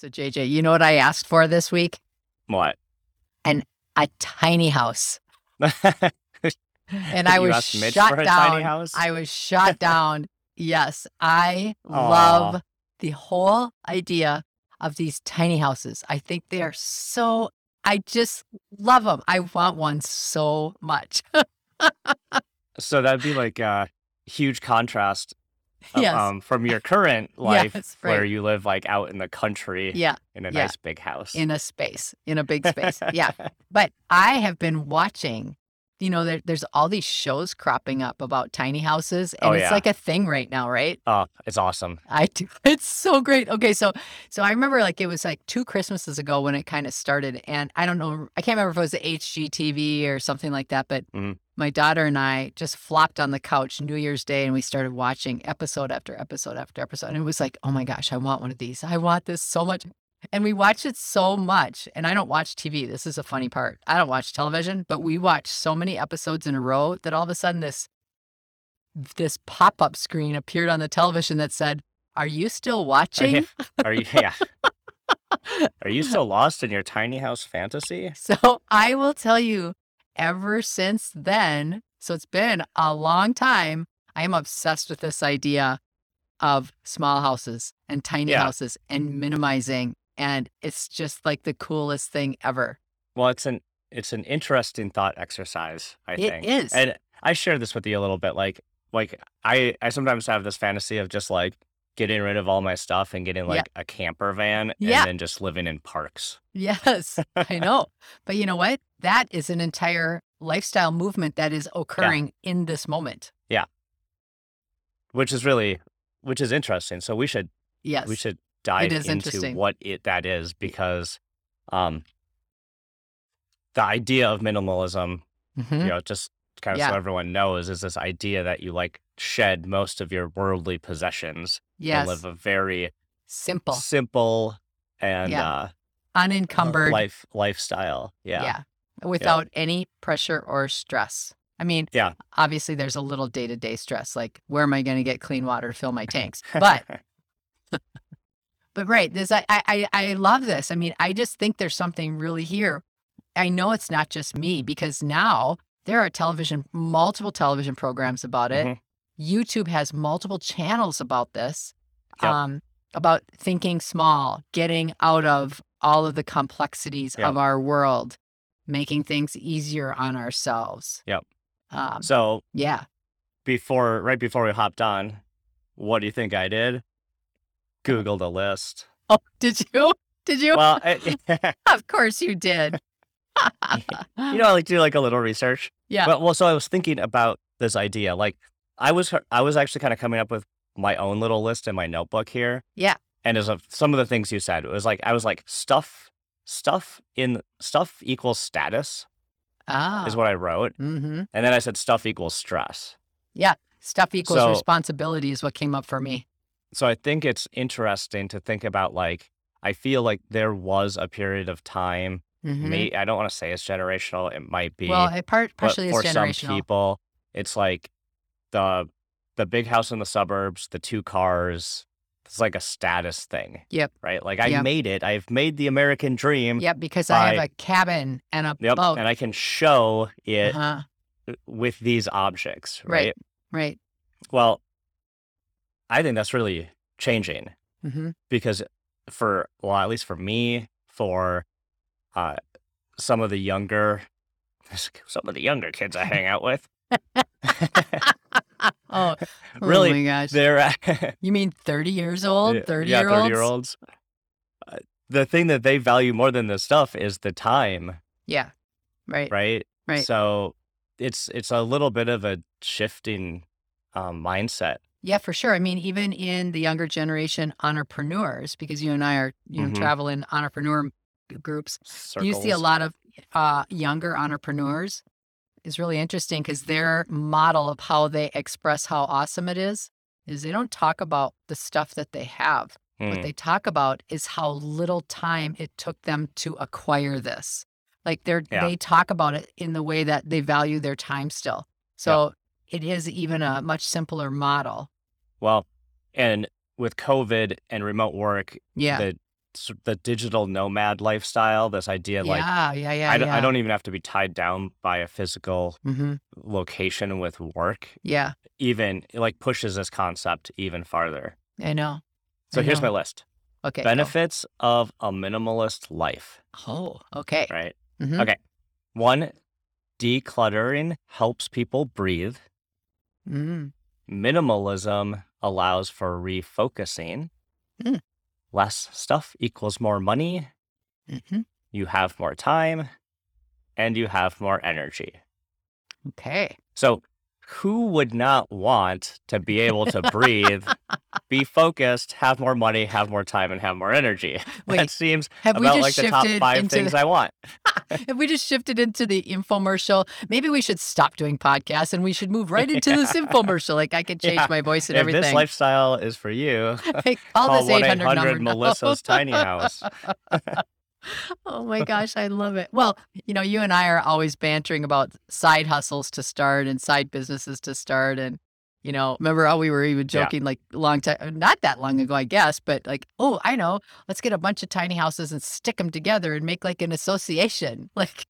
So, JJ, you know what I asked for this week? What? And A tiny house. And I was shot down. I was shot down. Yes, I Aw. love the whole idea of these tiny houses. I think they are so, I just love them. I want one so much. so that'd be like a huge contrast yes. um, from your current life Yes, where you live like out in the country yeah, in a yeah. nice big house. in a space, in a big space. yeah. But I have been watching, you know, there, there's all these shows cropping up about tiny houses, and Oh, it's yeah. like a thing right now, right? oh, it's awesome. I do. It's so great. Okay, so so I remember like it was like two Christmases ago when it kind of started, and I don't know, I can't remember if it was the HGTV or something like that, but Mhm. my daughter and I just flopped on the couch New Year's Day, and we started watching episode after episode after episode, and it was like, oh my gosh, I want one of these. I want this so much. And we watch it so much. And I don't watch TV. This is a funny part. I don't watch television, but we watched so many episodes in a row that all of a sudden this this pop-up screen appeared on the television that said, Are you still Are watching? you, are you yeah. Are you still lost in your tiny house fantasy? So I will tell you, ever since then, so it's been a long time, I am obsessed with this idea of small houses and tiny Yeah. houses and minimizing. And it's just like the coolest thing ever. Well, it's an it's an interesting thought exercise, I It think. is. And I share this with you a little bit. Like like I I sometimes have this fantasy of just like getting rid of all my stuff and getting Yeah. like a camper van Yeah. and then just living in parks. Yes, I know. But you know what? That is an entire lifestyle movement that is occurring in this moment. Yeah. Which is really which is interesting. So we should Yes. we should dive into what it that is because um the idea of minimalism, Mhm. you know, just kind of Yeah. so everyone knows, is this idea that you like shed most of your worldly possessions Yes. and live a very Simple, simple and Yeah. uh, unencumbered. life lifestyle. Yeah. Yeah. Without any pressure or stress. I mean, Yeah. obviously there's a little day to day stress, like where am I going to get clean water to fill my tanks? But, but right, this I, I I love this. I mean, I just think there's something really here. I know it's not just me because now there are television, multiple television programs about it. Mhm. YouTube has multiple channels about this, Yep. um, about thinking small, getting out of all of the complexities Yep. of our world, making things easier on ourselves. Yep. Um, so yeah. before right before we hopped on, what do you think I did? Googled a list. Oh, did you? Did you? Well, I, of course you did. you know, I like to do like a little research. yeah. But well, so I was thinking about this idea. Like, I was I was actually kind of coming up with my own little list in my notebook here. Yeah. And as of some of the things you said, it was like I was like stuff stuff in stuff equals status ah. is what I wrote, mm-hmm. and then I said stuff equals stress. Yeah. Stuff equals So- responsibility is what came up for me. So I think it's interesting to think about like I feel like there was a period of time. Mhm. May I don't want to say it's generational. It might be. Well, it part, partially for some people, it's like the the big house in the suburbs, the two cars. It's like a status thing. Yep. Right. Like I Yep. made it. I've made the American dream. Yep, because I have a cabin and a Yep. boat. And I can show it uh-huh. with these objects. Right. Right. Right. Well, I think that's really changing Mm-hmm. because for well, at least for me, for uh, some of the younger, some of the younger kids I hang out with. Oh, really, oh my gosh. they're You mean 30 years old? 30 yeah, year olds? 30 year olds. Uh, the thing that they value more than the stuff is the time, Yeah. Right. right? Right. So it's it's a little bit of a shifting um, mindset Yeah, for sure. I mean, even in the younger generation entrepreneurs, because you and I are, you know, Mhm. travel in entrepreneur groups, you see a lot of uh, younger entrepreneurs. Is really interesting because their model of how they express how awesome it is is they don't talk about the stuff that they have. What Mm, they talk about is how little time it took them to acquire this. Like they're Yeah. they talk about it in the way that they value their time still. So it is even a much simpler model. Well, and with COVID and remote work, Yeah. the the digital nomad lifestyle, this idea like yeah, yeah, yeah, I, d- yeah. I don't even have to be tied down by a physical hmm location with work, Yeah, even like pushes this concept even farther. I know. So I here's my list. Okay. go. Benefits of a minimalist life, Oh, okay. right? Mhm. Okay. One, decluttering helps people breathe. Mm, Minimalism allows for refocusing. Mm. Less stuff equals more money. mhm. You have more time and you have more energy. Okay. So, who would not want to be able to breathe, be focused, have more money, have more time, and have more energy? Wait, that seems Have we about just like the top shifted five things the, I want. have we just shifted into the infomercial? Maybe we should stop doing podcasts and we should move right into this infomercial. Like I could change Yeah. my voice and If everything. this lifestyle is for you, Hey, call call this 1 800 number. 800 now. Melissa's Tiny House. oh my gosh, I love it. Well, you know, you and I are always bantering about side hustles to start and side businesses to start. And, you know, remember how we were even Yeah. joking like a long time, uh, not that long ago, I guess, but like, oh, I know, let's get a bunch of tiny houses and stick them together and make like an association. Like,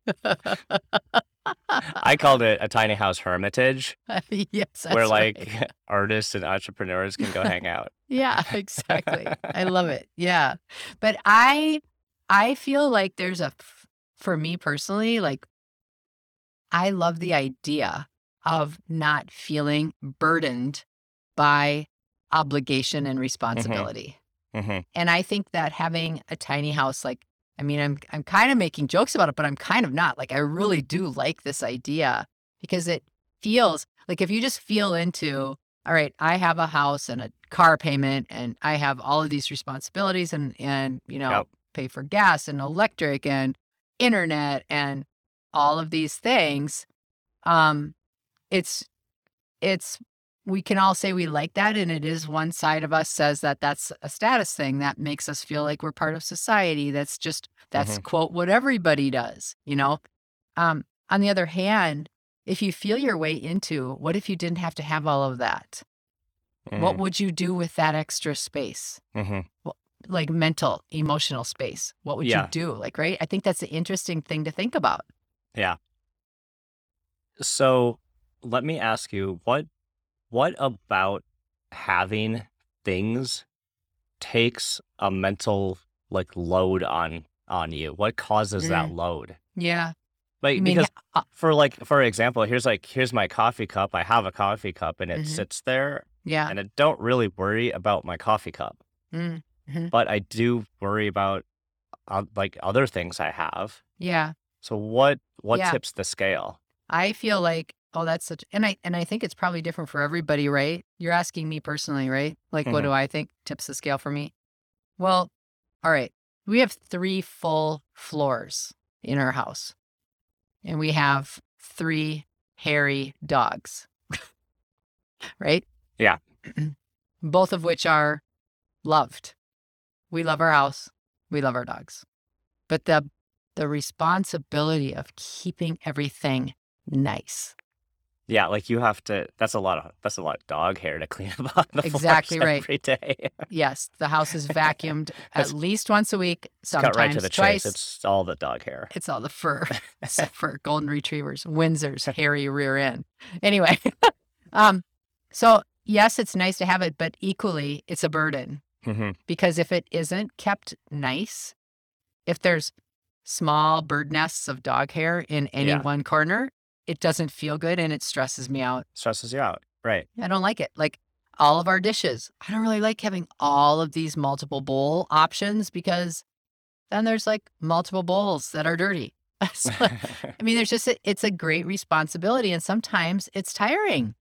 I called it a tiny house hermitage yes, that's where like right. artists and entrepreneurs can go hang out. Yeah, exactly. I love it. Yeah. But I I feel like there's a, for me personally like I love the idea of not feeling burdened by obligation and responsibility. hmm And I think that having a tiny house like I mean I'm I'm kind of making jokes about it but I'm kind of not. Like I really do like this idea because it feels like if you just feel into all right, I have a house and a car payment and I have all of these responsibilities and and you know Yep. pay for gas and electric and internet and all of these things um it's it's we can all say we like that and it is one side of us says that that's a status thing that makes us feel like we're part of society that's just that's quote what everybody does you know? Um on the other hand if you feel your way into what if you didn't have to have all of that? What would you do with that extra space? Hmm like mental emotional space what would Yeah. you do like right? I think that's an interesting thing to think about. Yeah. So let me ask you, what what about having things takes a mental like load on on you? What causes that load? yeah Like i mean because uh, for like for example, here's like here's my coffee cup. I have a coffee cup and it Mhm. sits there yeah and I don't really worry about my coffee cup, mm, but I do worry about uh, like other things I have. yeah So what what Yeah. tips the scale? I feel like, oh, that's such, and I and I think it's probably different for everybody, right? You're asking me personally, right? Like, what Mhm. do I think tips the scale for me? Well, all right, we have three full floors in our house, and we have three hairy dogs, right? Yeah. Both of which are loved. We love our house. We love our dogs, but the the responsibility of keeping everything nice. Yeah, like you have to. That's a lot of that's a lot of dog hair to clean up on the Exactly right. every day. Yes, the house is vacuumed at least once a week, sometimes Cut right to the twice. chase. It's all the dog hair. It's all the fur, except for golden retrievers, Windsor's hairy rear end. Anyway, um, so yes, it's nice to have it, but equally, it's a burden hmm because if it isn't kept nice, if there's small bird nests of dog hair in any Yeah. one corner, it doesn't feel good and it stresses me out. Stresses you out, right? I don't like it. Like all of our dishes, I don't really like having all of these multiple bowl options because then there's like multiple bowls that are dirty. So, I mean, there's just a, it's a great responsibility, and sometimes it's tiring.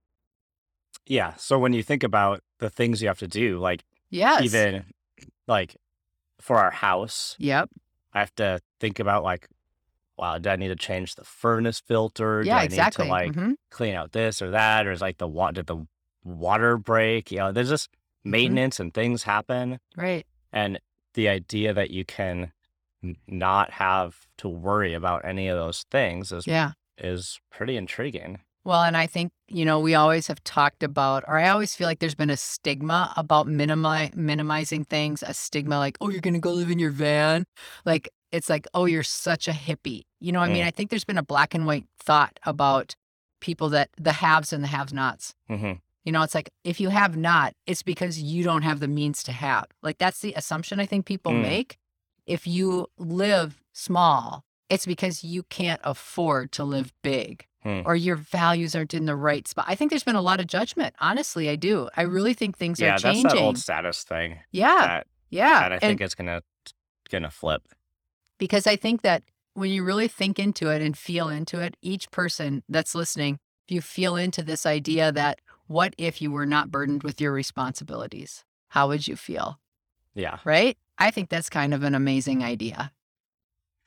Yeah. So when you think about the things you have to do, like Yes. even like for our house, Yep. I have to think about like, wow, do I need to change the furnace filter? Yeah, do I exactly. need to like Mhm. clean out this or that? Or is like the water, did the water break? You know, there's just Mm-hmm. maintenance and things happen. Right. And the idea that you can n- not have to worry about any of those things is, Yeah. is pretty intriguing. Well, and I think, you know, we always have talked about, or I always feel like there's been a stigma about minimi- minimizing things, a stigma like, oh, you're going to go live in your van. Like, it's like, oh, you're such a hippie. You know, what I mean, Mm. I think there's been a black and white thought about people that the haves and the have nots. hmm You know, it's like if you have not, it's because you don't have the means to have. Like that's the assumption I think people Mm. make. If you live small, it's because you can't afford to live big Hmm. or your values aren't in the right spot. I think there's been a lot of judgment. Honestly, I do. I really think things Yeah, are that's changing. that old status thing yeah. that, yeah. that I and think is gonna gonna flip. Because I think that when you really think into it and feel into it, each person that's listening, if you feel into this idea that what if you were not burdened with your responsibilities? How would you feel? Yeah. right? I think that's kind of an amazing idea.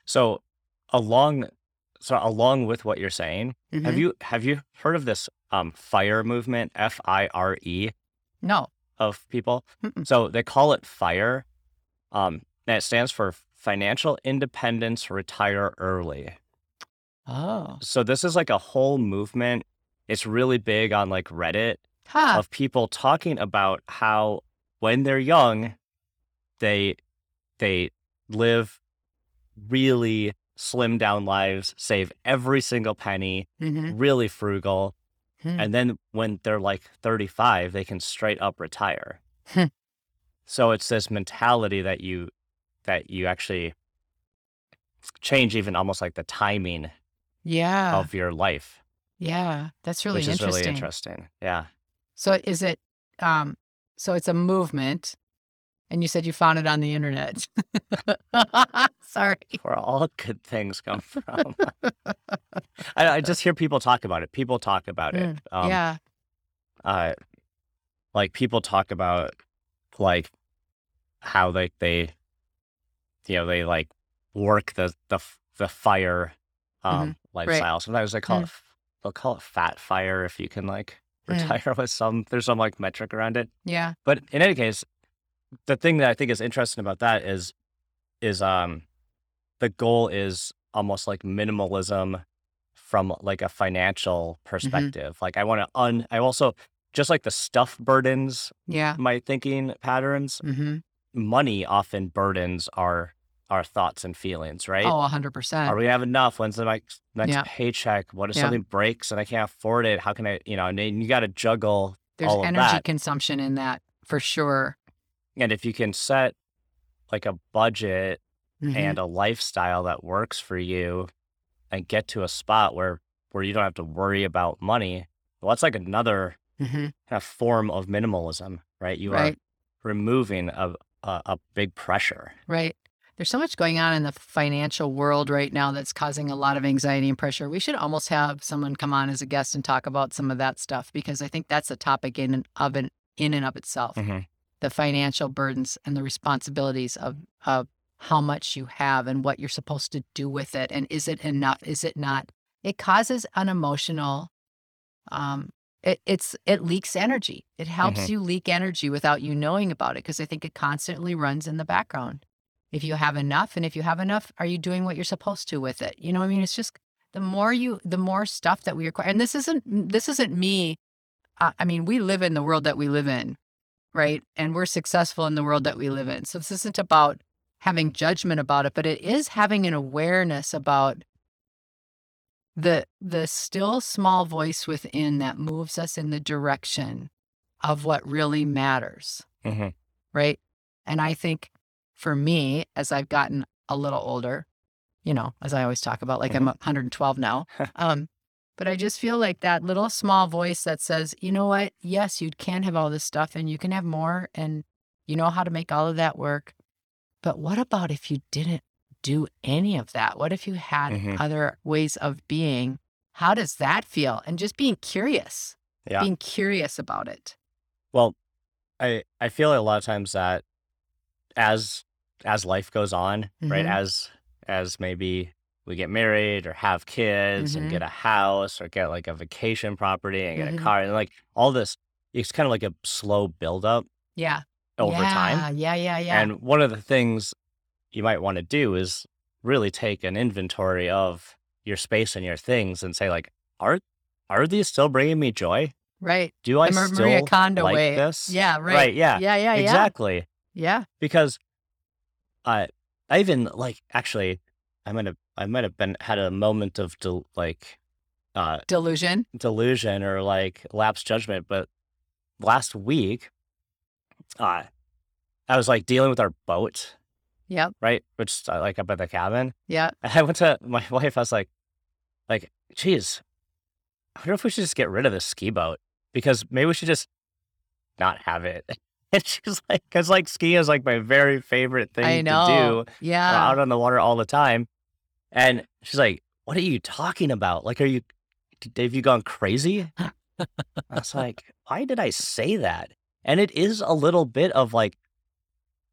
So along so along with what you're saying, have Mhm. you have you heard of this um fire movement, F I R E No. of people? Mm-mm. So they call it FIRE. Um and it stands for financial independence retire early. Oh. So this is like a whole movement. It's really big on like Reddit Huh. of people talking about how when they're young they they live really slim down lives, save every single penny, hmm really frugal, Hmm. and then when they're like 35, they can straight up retire. Hmm. so it's this mentality that you that you actually change even almost like the timing Yeah. of your life, yeah. That's really which is interesting. really interesting. Yeah. So is it um so it's a movement and you said you found it on the internet. Sorry. Where all good things come from. I, I just hear people talk about it. People talk about it. Um, yeah. uh like people talk about like how they they you know they like work the the the fire um lifestyle sometimes they call Mm. it they'll call it fat fire if you can like Mm. retire with some there's some like metric around it Yeah. but in any case the thing that i think is interesting about that is is um the goal is almost like minimalism from like a financial perspective like i want to un i also just like the stuff burdens Yeah. my thinking patterns hmm money often burdens our our thoughts and feelings right Oh, 100%. are we gonna have enough when's the next next Yeah. paycheck what if Yeah. something breaks and i can't afford it how can i you know and you got to juggle There's all of energy consumption in that for sure. and if you can set like a budget Mhm. and a lifestyle that works for you and get to a spot where where you don't have to worry about money well that's like another Mhm. kind of form of minimalism right you Right. are removing a, a a big pressure Right. There's so much going on in the financial world right now that's causing a lot of anxiety and pressure. We should almost have someone come on as a guest and talk about some of that stuff because I think that's a topic in and of an, in and of itself. Mhm. The financial burdens and the responsibilities of of how much you have and what you're supposed to do with it and is it enough? Is it not? It causes an emotional um it, it's it leaks energy. It helps Mhm. you leak energy without you knowing about it because I think it constantly runs in the background. If you have enough and if you have enough are you doing what you're supposed to with it? You know what i mean? It's just the more you the more stuff that we require and this isn't this isn't me uh, i mean we live in the world that we live in right? And we're successful in the world that we live in. So this isn't about having judgment about it but it is having an awareness about the the still small voice within that moves us in the direction of what really matters Mhm. right? And I think for me, as I've gotten a little older, you know, as I always talk about, like I'm 112 now, um, but I just feel like that little small voice that says, you know what? Yes, you can have all this stuff and you can have more and you know how to make all of that work. But what about if you didn't do any of that? What if you had Mhm. other ways of being? How does that feel? And just being curious Yeah. being curious about it. Well, I I feel a lot of times that as as life goes on, right? Mhm. As as maybe we get married or have kids and Mhm. get a house or get like a vacation property and get a car and like all this, it's kind of like a slow buildup Yeah. over time. Yeah, yeah, yeah, yeah. And one of the things you might want to do is really take an inventory of your space and your things and say like, are are these still bringing me joy? right. Do I The Mar- still Kondo like way. this? Yeah, right. Right. Yeah. Yeah, yeah, exactly. Yeah. Because I I even like actually I might have I might have been had a moment of del, like uh Delusion. delusion or like lapse judgment, but last week uh I was like dealing with our boat, Yep. right? Which like up at the cabin. Yeah. And I went to my wife, I was like like, geez, I wonder if we should just get rid of this ski boat because maybe we should just not have it. And she's like, because like skiing is like my very favorite thing I know. to do. Yeah. out on the water all the time. And she's like, What are you talking about? Like, are you, have you gone crazy? I was like, Why did I say that? And it is a little bit of like,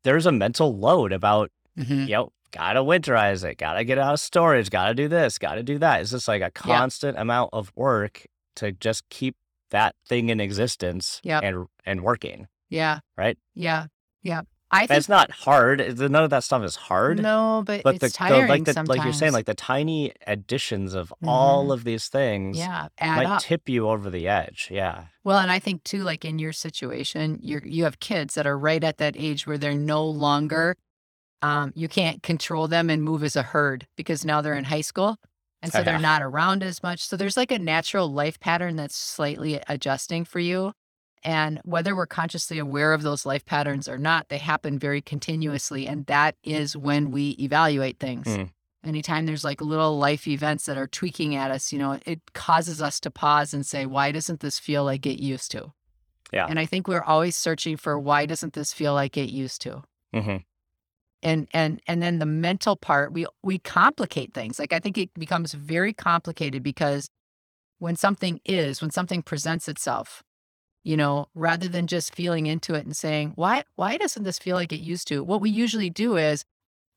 there's a mental load about, Mhm. you know, gotta winterize it, gotta get out of storage, gotta do this, gotta do that. It's just like a constant amount of work to just keep that thing in existence Yep. and and working. Yeah. Right. Yeah. Yeah. I think it's not hard. None of that stuff is hard. no, but, but it's the, the tiring like the sometimes. like you're saying like the tiny additions of all Mhm. of these things yeah, might up. tip you over the edge yeah Well, and I think too, like in your situation, you're you have kids that are right at that age where they're no longer, um, you can't control them and move as a herd because now they're in high school, and so Yeah. they're not around as much. So there's like a natural life pattern that's slightly adjusting for you, and whether we're consciously aware of those life patterns or not, they happen very continuously, and that is when we evaluate things. Mm. Anytime there's like little life events that are tweaking at us, you know, it causes us to pause and say, why doesn't this feel like it used to? Yeah. And I think we're always searching for why doesn't this feel like it used to? hmm And and and then the mental part, we we complicate things. Like I think it becomes very complicated because when something is, when something presents itself, you know, rather than just feeling into it and saying, why why doesn't this feel like it used to? What we usually do is,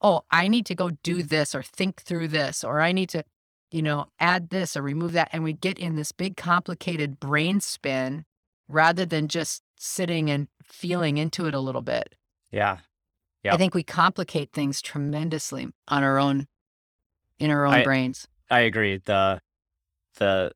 oh, I need to go do this or think through this, or I need to, you know, add this or remove that. And we get in this big complicated brain spin rather than just sitting and feeling into it a little bit. yeah Yeah. I think we complicate things tremendously on our own, in our own I- brains. i agree the the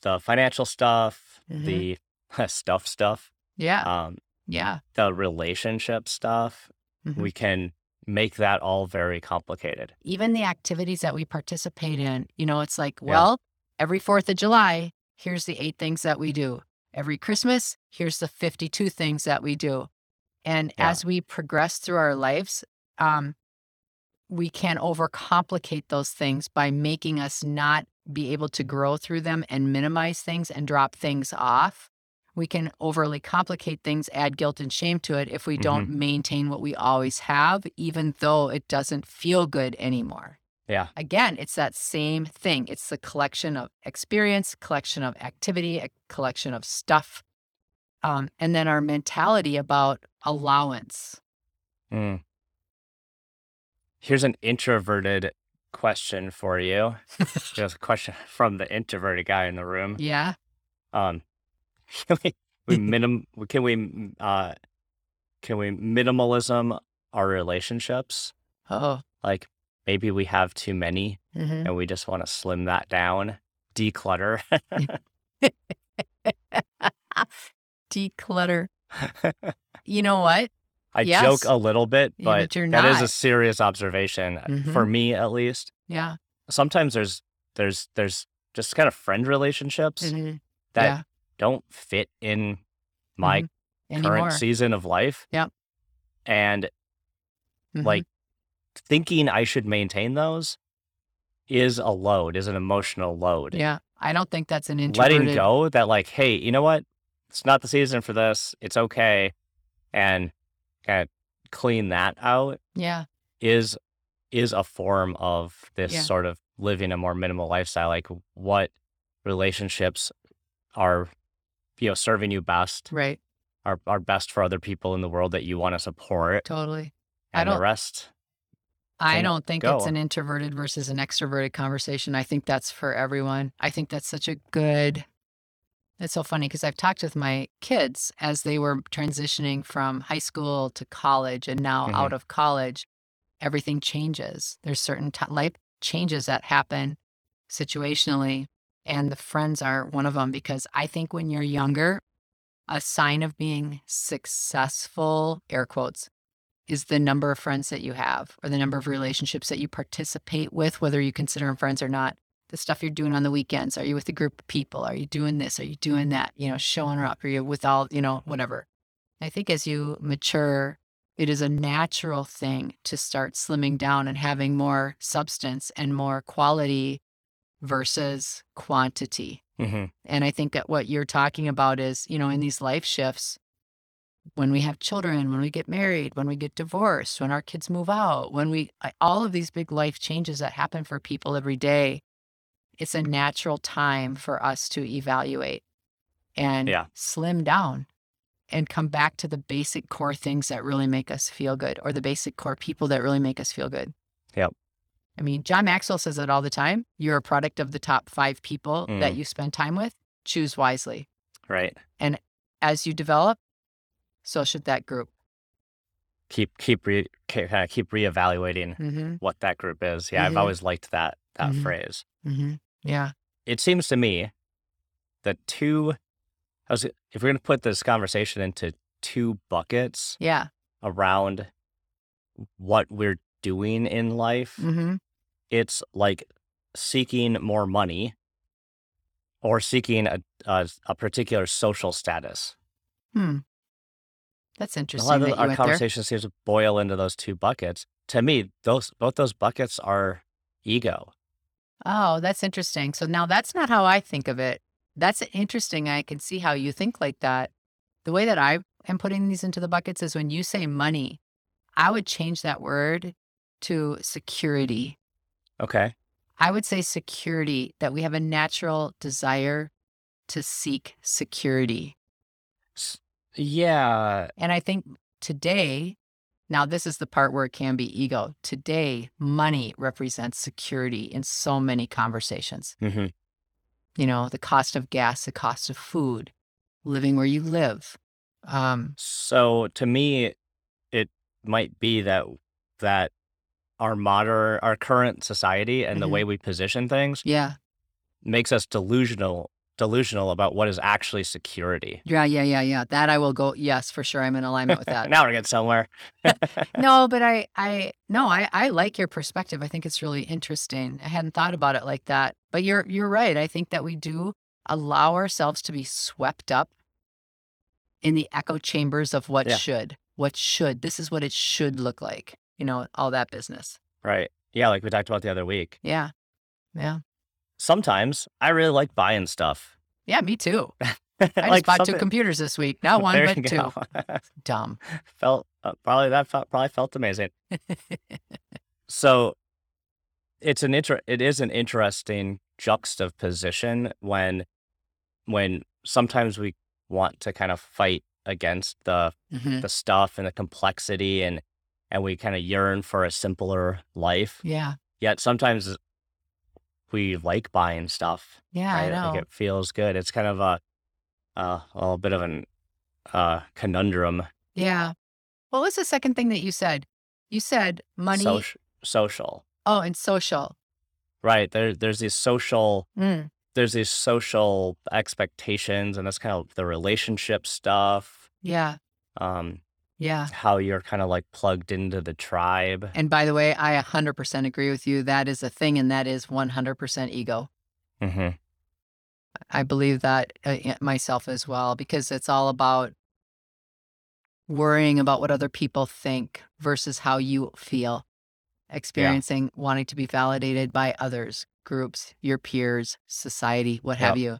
the financial stuff Mhm. the stuff stuff Yeah. um yeah. the relationship stuff Mhm. we can make that all very complicated Even the activities that we participate in, you know, it's like, Yeah. well, every 4th of July, here's the eight things that we do. Every Christmas, here's the 52 things that we do. And Yeah. as we progress through our lives, um, we can overcomplicate those things by making us not be able to grow through them and minimize things and drop things off. We can overly complicate things, add guilt and shame to it if we don't maintain what we always have, even though it doesn't feel good anymore. yeah Again, it's that same thing. It's the collection of experience, collection of activity, a collection of stuff. Um, and then our mentality about allowance. Mm. here's an introverted question for you just a question from the introverted guy in the room Yeah. Um, can we, we minim can we uh can we minimalism our relationships? Oh. Like maybe we have too many mhm. and we just want to slim that down, declutter. Declutter. You know what? I Yes. joke a little bit, Yeah, but, but you're that is a serious observation uh, for me at least. Yeah. Sometimes there's there's there's just kind of friend relationships Mhm. that yeah. Don't fit in my Mhm. current season of life. Yep. And Mhm. like thinking I should maintain those is a load, is an emotional load. yeah. I don't think that's an introverted. Letting go that like, hey, you know what? It's not the season for this. It's okay. And kind of clean that out Yeah. is is a form of this Yeah. sort of living a more minimal lifestyle. Like what relationships are you know serving you best, Right. are are best for other people in the world that you want to support, Totally. I and the don't- rest. I don't think it's an introverted versus an extroverted conversation. I think that's for everyone. I think that's such a good. It's so funny because I've talked with my kids as they were transitioning from high school to college and now Mhm. out of college, everything changes. There's certain ti life changes that happen situationally, and the friends are one of them because I think when you're younger, a sign of being successful, air quotes, is the number of friends that you have or the number of mm-hmm. relationships that you participate with, whether you consider them friends or not. The stuff you're doing on the weekends. Are you with a group of people? Are you doing this? Are you doing mm-hmm. that? You know, showing up? Are you with all, you know, whatever? I think as you mature, it is a natural thing to start slimming down and having more substance and more quality versus quantity. hmm And I think that what you're talking about is, you know, in these life shifts, when we have children, when we get married, when we get divorced, when our kids move out, when we, all of these big life changes that happen for people every day, it's a natural time for us to evaluate and Yeah. slim down and come back to the basic core things that really make us feel good or the basic core people that really make us feel good. Yep. I mean, John Maxwell says it all the time. You're a product of the top five people that Mm. you spend time with. Choose wisely. Right. And as you develop, so should that group. Keep keep re keep, kinda keep reevaluating Mm-hmm. what that group is. Yeah, Mhm. I've always liked that that Mhm. phrase. Mm-hmm. Yeah. It seems to me that two. I was, if we're going to put this conversation into two buckets Yeah. around what we're doing in life, Mm-hmm. it's like seeking more money or seeking a, a, a particular social status. Hmm. That's A interesting. lot of the- our went there. conversation seems to boil into those two buckets. To me, those both those buckets are ego. Oh, that's interesting. So now that's not how I think of it. That's interesting. I can see how you think like that. The way that I am putting these into the buckets is when you say money, I would change that word to security. Okay. I would say security, that we have a natural desire to seek security. Yeah. And I think today, now this is the part where it can be ego. Today, money represents security in so many conversations. hmm You know, the cost of gas, the cost of food, living where you live. Um, So to me, it might be that that our modern, our current society and the Mhm. way we position things yeah, makes us delusional, delusional about what is actually security. yeah, yeah, yeah, yeah. That I will go. Yes, for sure. I'm in alignment with that. now we're getting somewhere. no, but I, I, no, I, I like your perspective. I think it's really interesting. I hadn't thought about it like that. But you're, you're right. I think that we do allow ourselves to be swept up in the echo chambers of what Yeah. should, what should. This is what it should look like. You know, all that business. right. Yeah, like we talked about the other week. Yeah, yeah, Sometimes I really like buying stuff. yeah. Me too. I just like bought two computers this week. Not one, There but two. Dumb. felt uh, probably that felt, probably felt amazing. so it's an inter- it is an interesting juxtaposition when when sometimes we want to kind of fight against the hmm the stuff and the complexity and and we kind of yearn for a simpler life Yeah, yet sometimes we like buying stuff yeah. right? I know. think it feels good it's kind of a uh, a little bit of an uh conundrum Yeah. What was the second thing that you said? You said money. soc- social Oh, and social. right there there's these social Mm. there's these social expectations and that's kind of the relationship stuff Yeah. um Yeah. how you're kind of like plugged into the tribe And by the way, I 100% agree with you. That is a thing, and that is 100% ego. hmm I believe that uh, myself as well, because it's all about worrying about what other people think versus how you feel, experiencing wanting to be validated by others, groups, your peers, society, what have you,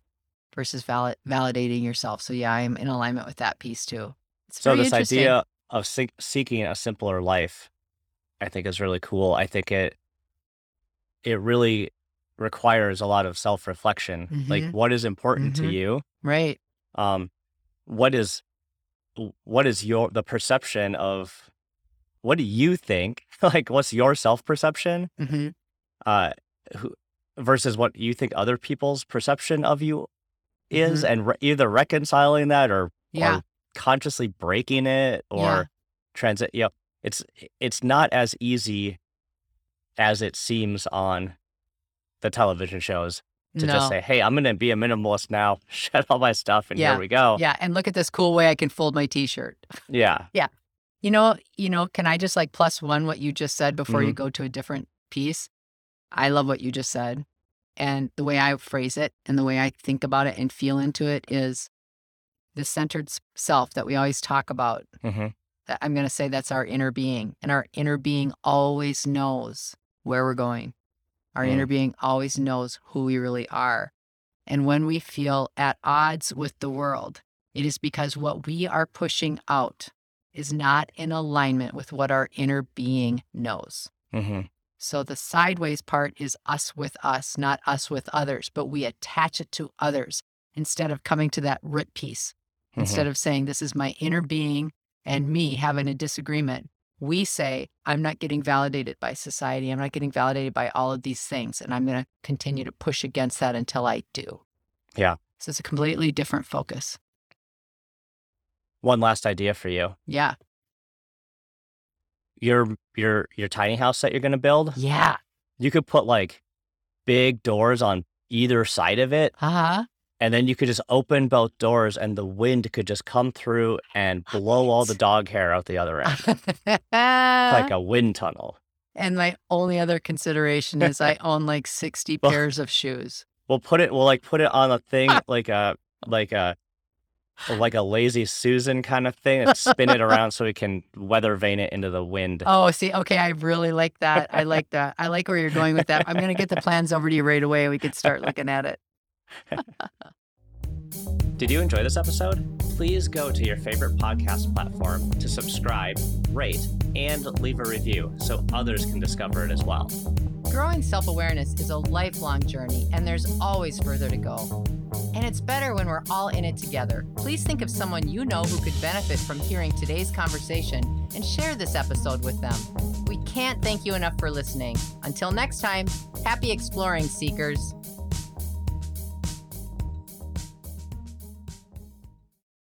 versus valid- validating yourself. So, yeah, I'm in alignment with that piece too. It's so this idea of seek seeking a simpler life i think is really cool i think it it really requires a lot of self-reflection like Mhm. what is important to Mhm. you Right. um, what is what is your the perception of what do you think? like, what's your self perception? hmm Uh, who, versus what you think other people's perception of you is, and re- either reconciling that or Yeah. or consciously breaking it or Yeah. transit. You know, it's it's not as easy as it seems on the television shows to no. just say, "Hey, I'm going to be a minimalist now. Shed all my stuff, and Yeah. here we go." Yeah. And look at this cool way I can fold my t-shirt. Yeah. yeah. You know, you know, can I just like plus one what you just said before Mm-hmm. you go to a different piece? I love what you just said. And the way I phrase it and the way I think about it and feel into it is the centered self that we always talk about. hmm I'm going to say that's our inner being. And our inner being always knows where we're going. Our Mm. inner being always knows who we really are. And when we feel at odds with the world, it is because what we are pushing out is not in alignment with what our inner being knows. hmm So the sideways part is us with us, not us with others, but we attach it to others instead of coming to that root piece. Instead of saying, This is my inner being and me having a disagreement, we say, I'm not getting validated by society. I'm not getting validated by all of these things. And I'm going to continue to push against that until I do. Yeah. So it's a completely different focus. One last idea for you. Yeah. Your your your tiny house that you're going to build. Yeah. You could put like big doors on either side of it, Uh and then you could just open both doors, and the wind could just come through and oh, blow all the dog hair out the other end, like a wind tunnel. and my only other consideration is I own like 60 Well- pairs of shoes. We'll put it. We'll like put it on a thing like a like a like a lazy Susan kind of thing, and spin it around so we can weather vane it into the wind. Oh, see, okay, I really like that. I like that. I like where you're going with that. I'm going to get the plans over to you right away. We could start looking at it. Did you enjoy this episode? Please go to your favorite podcast platform to subscribe, rate, and leave a review so others can discover it as well. Growing self awareness is a lifelong journey, and there's always further to go. And it's better when we're all in it together. Please think of someone you know who could benefit from hearing today's conversation and share this episode with them. We can't thank you enough for listening. Until next time, happy exploring, seekers.